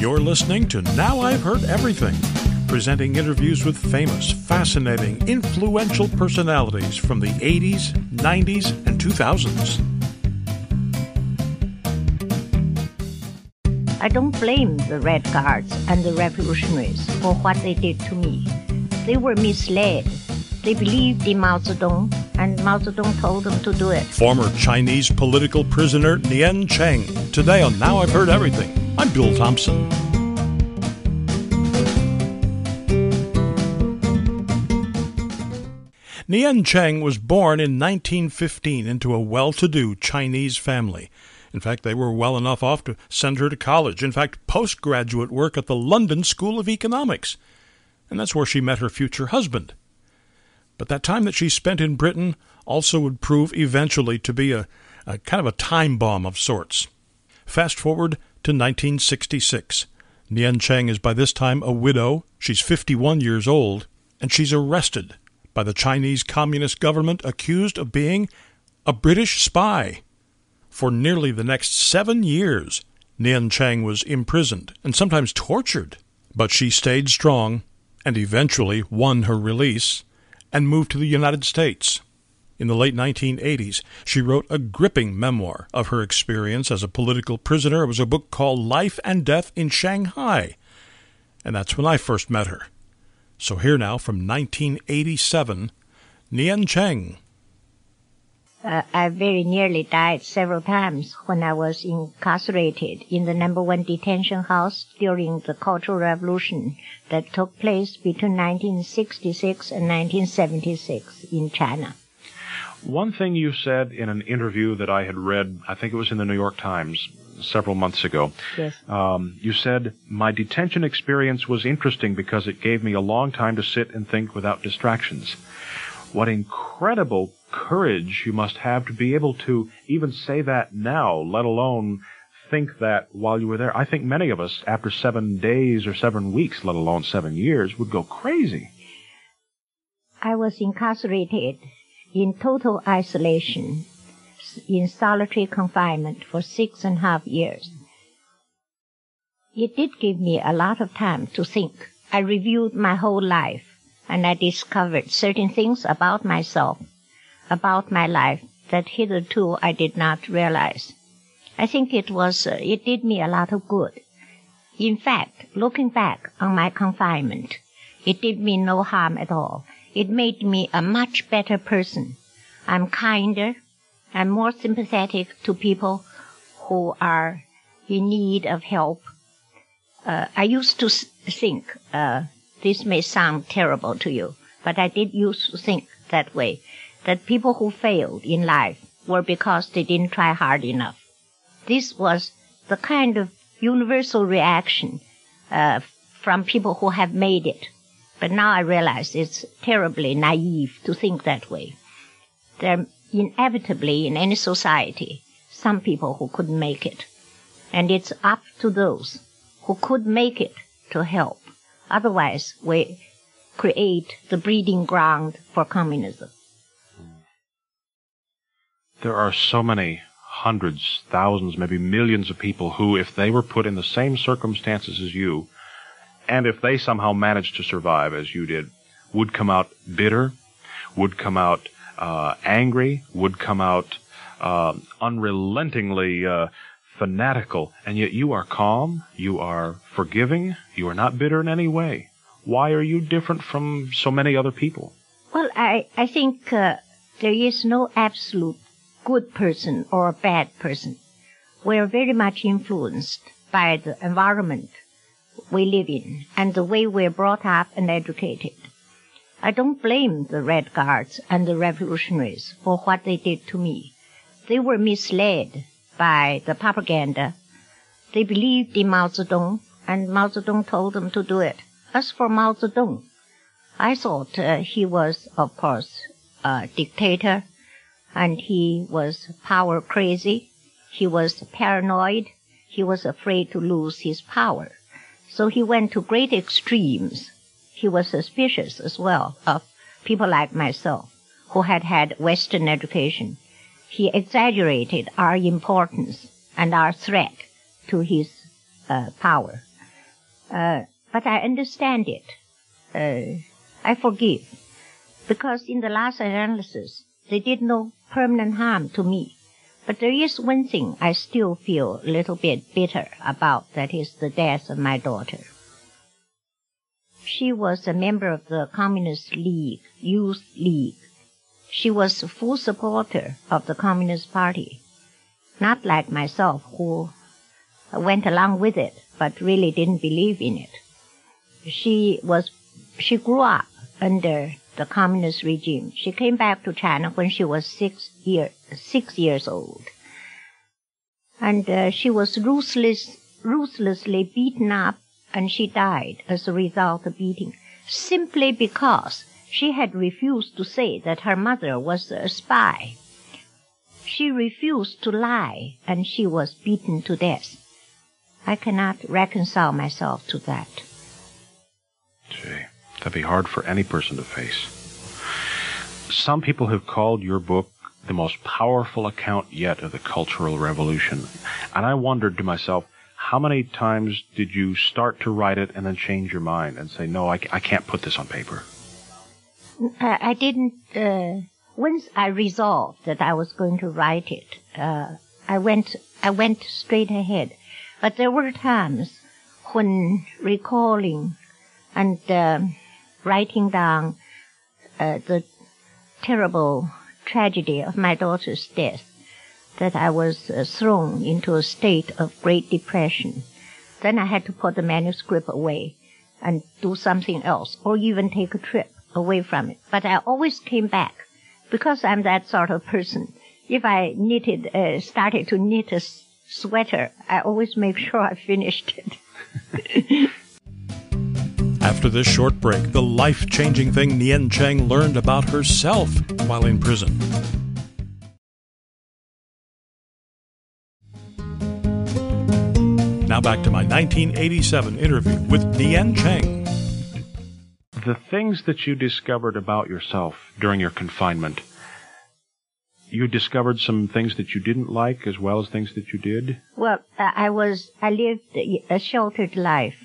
You're listening to Now I've Heard Everything, presenting interviews with famous, fascinating, influential personalities from the 80s, 90s, and 2000s. I don't blame the Red Guards and the revolutionaries for what they did to me. They were misled. They believed in Mao Zedong, and Mao Zedong told them to do it. Former Chinese political prisoner Nien Cheng. Today on Now I've Heard Everything, I'm Bill Thompson. Nien Cheng was born in 1915 into a well to do Chinese family. In fact, they were well enough off to send her to college, in fact, postgraduate work at the London School of Economics. And that's where she met her future husband. But that time that she spent in Britain also would prove eventually to be a, a kind of a time bomb of sorts. Fast forward to 1966. Nien Cheng is by this time a widow. She's 51 years old, and she's arrested by the Chinese Communist government accused of being a British spy. For nearly the next seven years, Nien Cheng was imprisoned and sometimes tortured. But she stayed strong and eventually won her release and moved to the United States. In the late 1980s, she wrote a gripping memoir of her experience as a political prisoner. It was a book called Life and Death in Shanghai. And that's when I first met her. So here now from 1987, Nien Cheng. Uh, I very nearly died several times when I was incarcerated in the number one detention house during the Cultural Revolution that took place between 1966 and 1976 in China. One thing you said in an interview that I had read, I think it was in the New York Times several months ago. Yes. Um, you said, My detention experience was interesting because it gave me a long time to sit and think without distractions. What incredible courage you must have to be able to even say that now, let alone think that while you were there. I think many of us, after seven days or seven weeks, let alone seven years, would go crazy. I was incarcerated in total isolation, in solitary confinement for six and a half years. It did give me a lot of time to think. I reviewed my whole life and I discovered certain things about myself, about my life that hitherto I did not realize. I think it was, uh, it did me a lot of good. In fact, looking back on my confinement, it did me no harm at all. It made me a much better person. I'm kinder. I'm more sympathetic to people who are in need of help. Uh, I used to think, uh, this may sound terrible to you, but I did used to think that way, that people who failed in life were because they didn't try hard enough. This was the kind of universal reaction uh, from people who have made it. But now I realize it's terribly naive to think that way. There inevitably in any society some people who couldn't make it. And it's up to those who could make it to help. Otherwise, we create the breeding ground for communism. There are so many hundreds, thousands, maybe millions of people who, if they were put in the same circumstances as you, and if they somehow managed to survive as you did, would come out bitter, would come out uh, angry, would come out uh, unrelentingly uh, fanatical, and yet you are calm, you are forgiving, you are not bitter in any way. Why are you different from so many other people? Well, I, I think uh, there is no absolute good person or bad person. We are very much influenced by the environment we live in and the way we're brought up and educated. I don't blame the Red Guards and the revolutionaries for what they did to me. They were misled by the propaganda. They believed in Mao Zedong, and Mao Zedong told them to do it. As for Mao Zedong, I thought uh, he was, of course, a dictator, and he was power crazy. He was paranoid. He was afraid to lose his power. So he went to great extremes. He was suspicious as well of people like myself who had had Western education. He exaggerated our importance and our threat to his uh, power. Uh, but I understand it. Uh, I forgive. Because in the last analysis, they did no permanent harm to me. But there is one thing I still feel a little bit bitter about, that is the death of my daughter. She was a member of the Communist League, Youth League. She was a full supporter of the Communist Party, not like myself who went along with it, but really didn't believe in it. She was, she grew up under the communist regime. She came back to China when she was six year, six years old. And uh, she was ruthless, ruthlessly beaten up and she died as a result of beating simply because she had refused to say that her mother was a spy. She refused to lie and she was beaten to death. I cannot reconcile myself to that. Gee, that'd be hard for any person to face. Some people have called your book the most powerful account yet of the Cultural Revolution. And I wondered to myself, how many times did you start to write it and then change your mind and say, no, I, I can't put this on paper? I, didn't, uh, once I resolved that I was going to write it, uh, I went, I went straight ahead. But there were times when recalling and uh, writing down uh, the terrible tragedy of my daughter's death that I was uh, thrown into a state of great depression. Then I had to put the manuscript away and do something else or even take a trip away from it. But I always came back because I'm that sort of person. If I knitted, uh, started to knit a sweater, I always make sure I finished it. After this short break, the life changing thing Nien Cheng learned about herself while in prison. Now back to my 1987 interview with Nien Cheng. The things that you discovered about yourself during your confinement, you discovered some things that you didn't like as well as things that you did? Well, I was, I lived a sheltered life.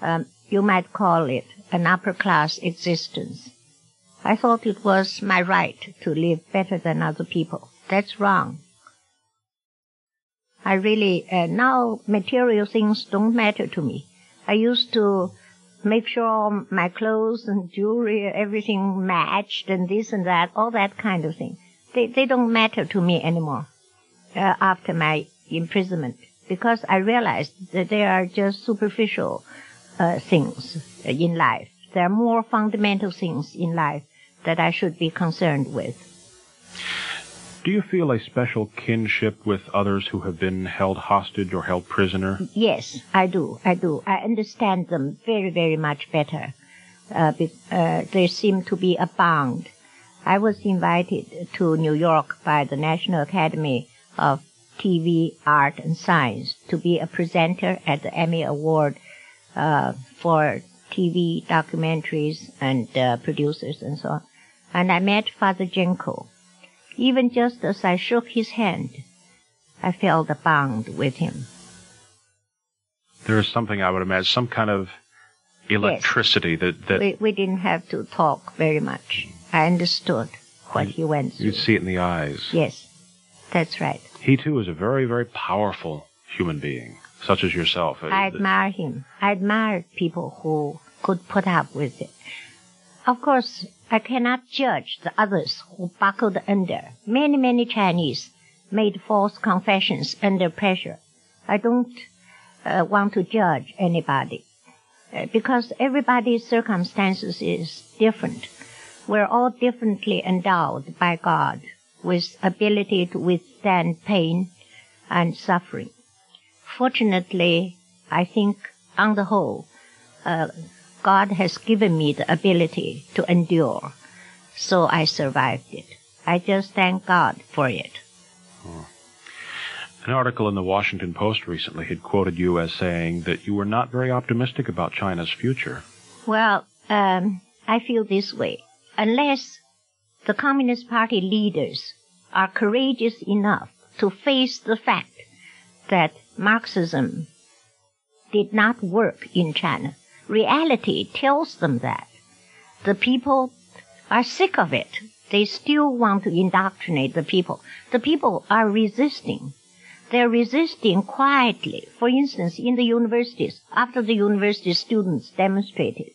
Um, you might call it an upper class existence. I thought it was my right to live better than other people. That's wrong. I really, uh, now material things don't matter to me. I used to make sure my clothes and jewelry, everything matched and this and that, all that kind of thing. They, they don't matter to me anymore uh, after my imprisonment because I realized that they are just superficial uh, things in life. There are more fundamental things in life that I should be concerned with. Do you feel a special kinship with others who have been held hostage or held prisoner? Yes, I do. I do. I understand them very, very much better. Uh, be, uh, there seem to be a bond. I was invited to New York by the National Academy of TV, Art, and Science to be a presenter at the Emmy Award uh, for TV documentaries and uh, producers and so on. And I met Father Jenco even just as I shook his hand, I felt a bond with him. There is something I would imagine, some kind of electricity yes. that, that we, we didn't have to talk very much. I understood what he went through. You'd see it in the eyes. Yes, that's right. He too is a very, very powerful human being, such as yourself. Uh, I admire him. I admire people who could put up with it. Of course, I cannot judge the others who buckled under. Many, many Chinese made false confessions under pressure. I don't uh, want to judge anybody uh, because everybody's circumstances is different. We're all differently endowed by God with ability to withstand pain and suffering. Fortunately, I think on the whole, uh, God has given me the ability to endure. So I survived it. I just thank God for it. Hmm. An article in the Washington Post recently had quoted you as saying that you were not very optimistic about China's future. Well, um, I feel this way. Unless the Communist Party leaders are courageous enough to face the fact that Marxism did not work in China. Reality tells them that. The people are sick of it. They still want to indoctrinate the people. The people are resisting. They're resisting quietly. For instance, in the universities, after the university students demonstrated,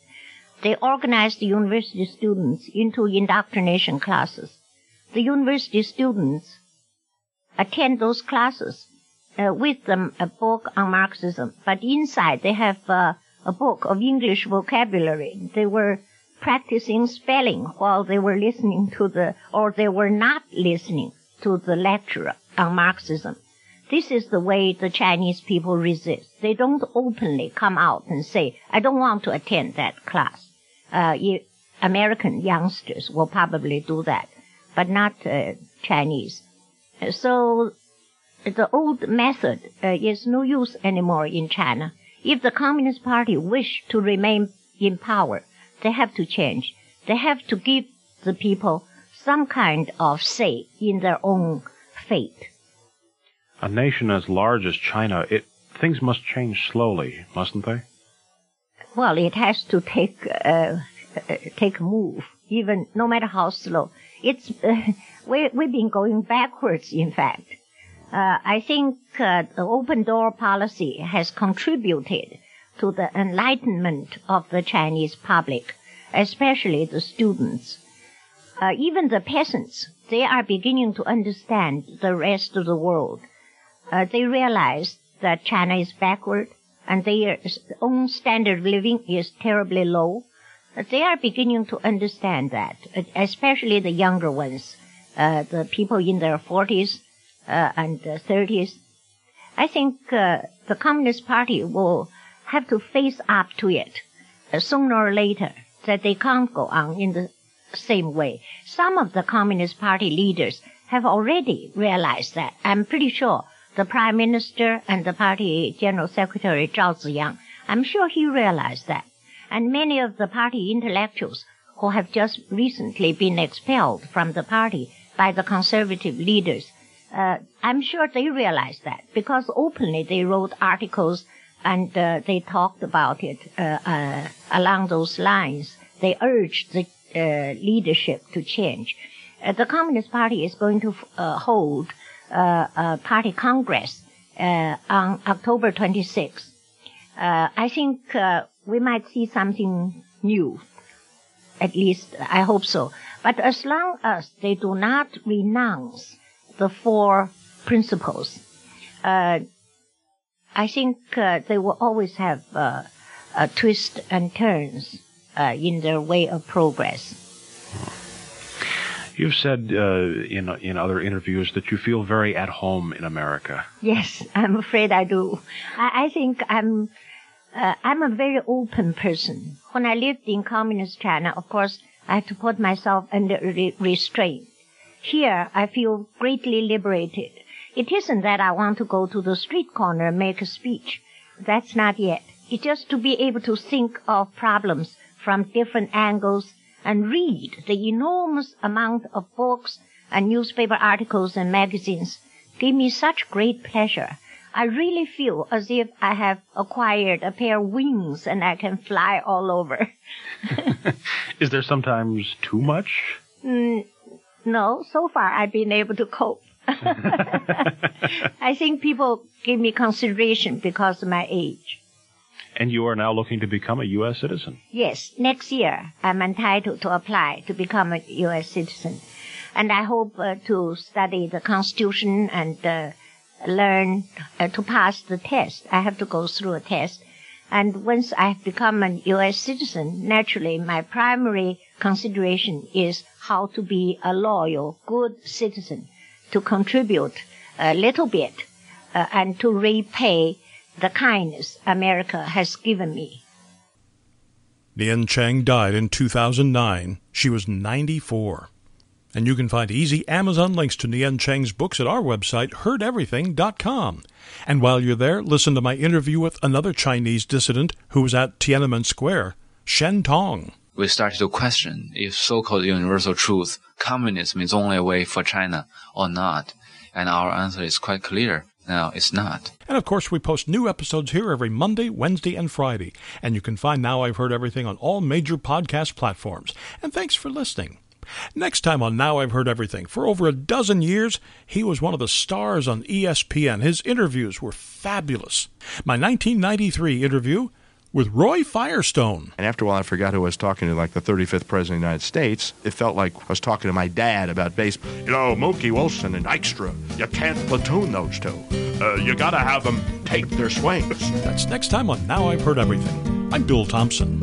they organized the university students into indoctrination classes. The university students attend those classes uh, with them a book on Marxism, but inside they have uh, a book of English vocabulary. They were practicing spelling while they were listening to the, or they were not listening to the lecture on Marxism. This is the way the Chinese people resist. They don't openly come out and say, I don't want to attend that class. Uh, American youngsters will probably do that, but not uh, Chinese. So the old method uh, is no use anymore in China. If the Communist Party wish to remain in power, they have to change. They have to give the people some kind of say in their own fate. A nation as large as China, it things must change slowly, mustn't they? Well, it has to take uh, uh, take a move, even no matter how slow. It's uh, we we've been going backwards. In fact, uh, I think uh, the open door policy has contributed to the enlightenment of the Chinese public, especially the students. Uh, even the peasants, they are beginning to understand the rest of the world. Uh, they realize that China is backward and their own standard of living is terribly low. They are beginning to understand that, especially the younger ones, uh, the people in their 40s uh, and 30s. I think the Communist Party will have to face up to it uh, sooner or later that they can't go on in the same way. Some of the Communist Party leaders have already realized that. I'm pretty sure the Prime Minister and the party General Secretary Zhao Ziyang, I'm sure he realized that. And many of the party intellectuals who have just recently been expelled from the party by the conservative leaders, uh, I'm sure they realize that because openly they wrote articles and uh, they talked about it uh, uh, along those lines. They urged the uh, leadership to change. Uh, the Communist Party is going to hold a party congress on October 26th. I think we might see something new. At least I hope so. But as long as they do not renounce the four principles, I think uh, they will always have uh, twists and turns uh, in their way of progress. You've said uh, in in other interviews that you feel very at home in America. Yes, I'm afraid I do. I, I think I'm uh, I'm a very open person. When I lived in communist China, of course, I had to put myself under re- restraint. Here, I feel greatly liberated. It isn't that I want to go to the street corner and make a speech. That's not yet. It's just to be able to think of problems from different angles and read the enormous amount of books and newspaper articles and magazines give me such great pleasure. I really feel as if I have acquired a pair of wings and I can fly all over. Is there sometimes too much? Mm, no, so far I've been able to cope. I think people give me consideration because of my age. And you are now looking to become a U.S. citizen? Yes. Next year, I'm entitled to apply to become a U.S. citizen. And I hope uh, to study the Constitution and uh, learn uh, to pass the test. I have to go through a test. And once I have become a U.S. citizen, naturally, my primary consideration is how to be a loyal, good citizen to contribute a little bit uh, and to repay the kindness America has given me. Nien Chang died in 2009. She was 94. And you can find easy Amazon links to Nien Chang's books at our website, heardeverything.com. And while you're there, listen to my interview with another Chinese dissident who was at Tiananmen Square, Shen Tong. We started to question if so-called universal truth, communism is only a way for China or not. And our answer is quite clear Now it's not. And of course, we post new episodes here every Monday, Wednesday, and Friday. And you can find Now I've Heard Everything on all major podcast platforms. And thanks for listening. Next time on Now I've Heard Everything, for over a dozen years, he was one of the stars on ESPN. His interviews were fabulous. My 1993 interview with Roy Firestone. And after a while, I forgot who I was talking to, like the 35th President of the United States. It felt like I was talking to my dad about baseball. You know, Mookie Wilson and Dykstra, you can't platoon those two. Uh, you got to have them take their swings. That's next time on Now I've Heard Everything. I'm Bill Thompson.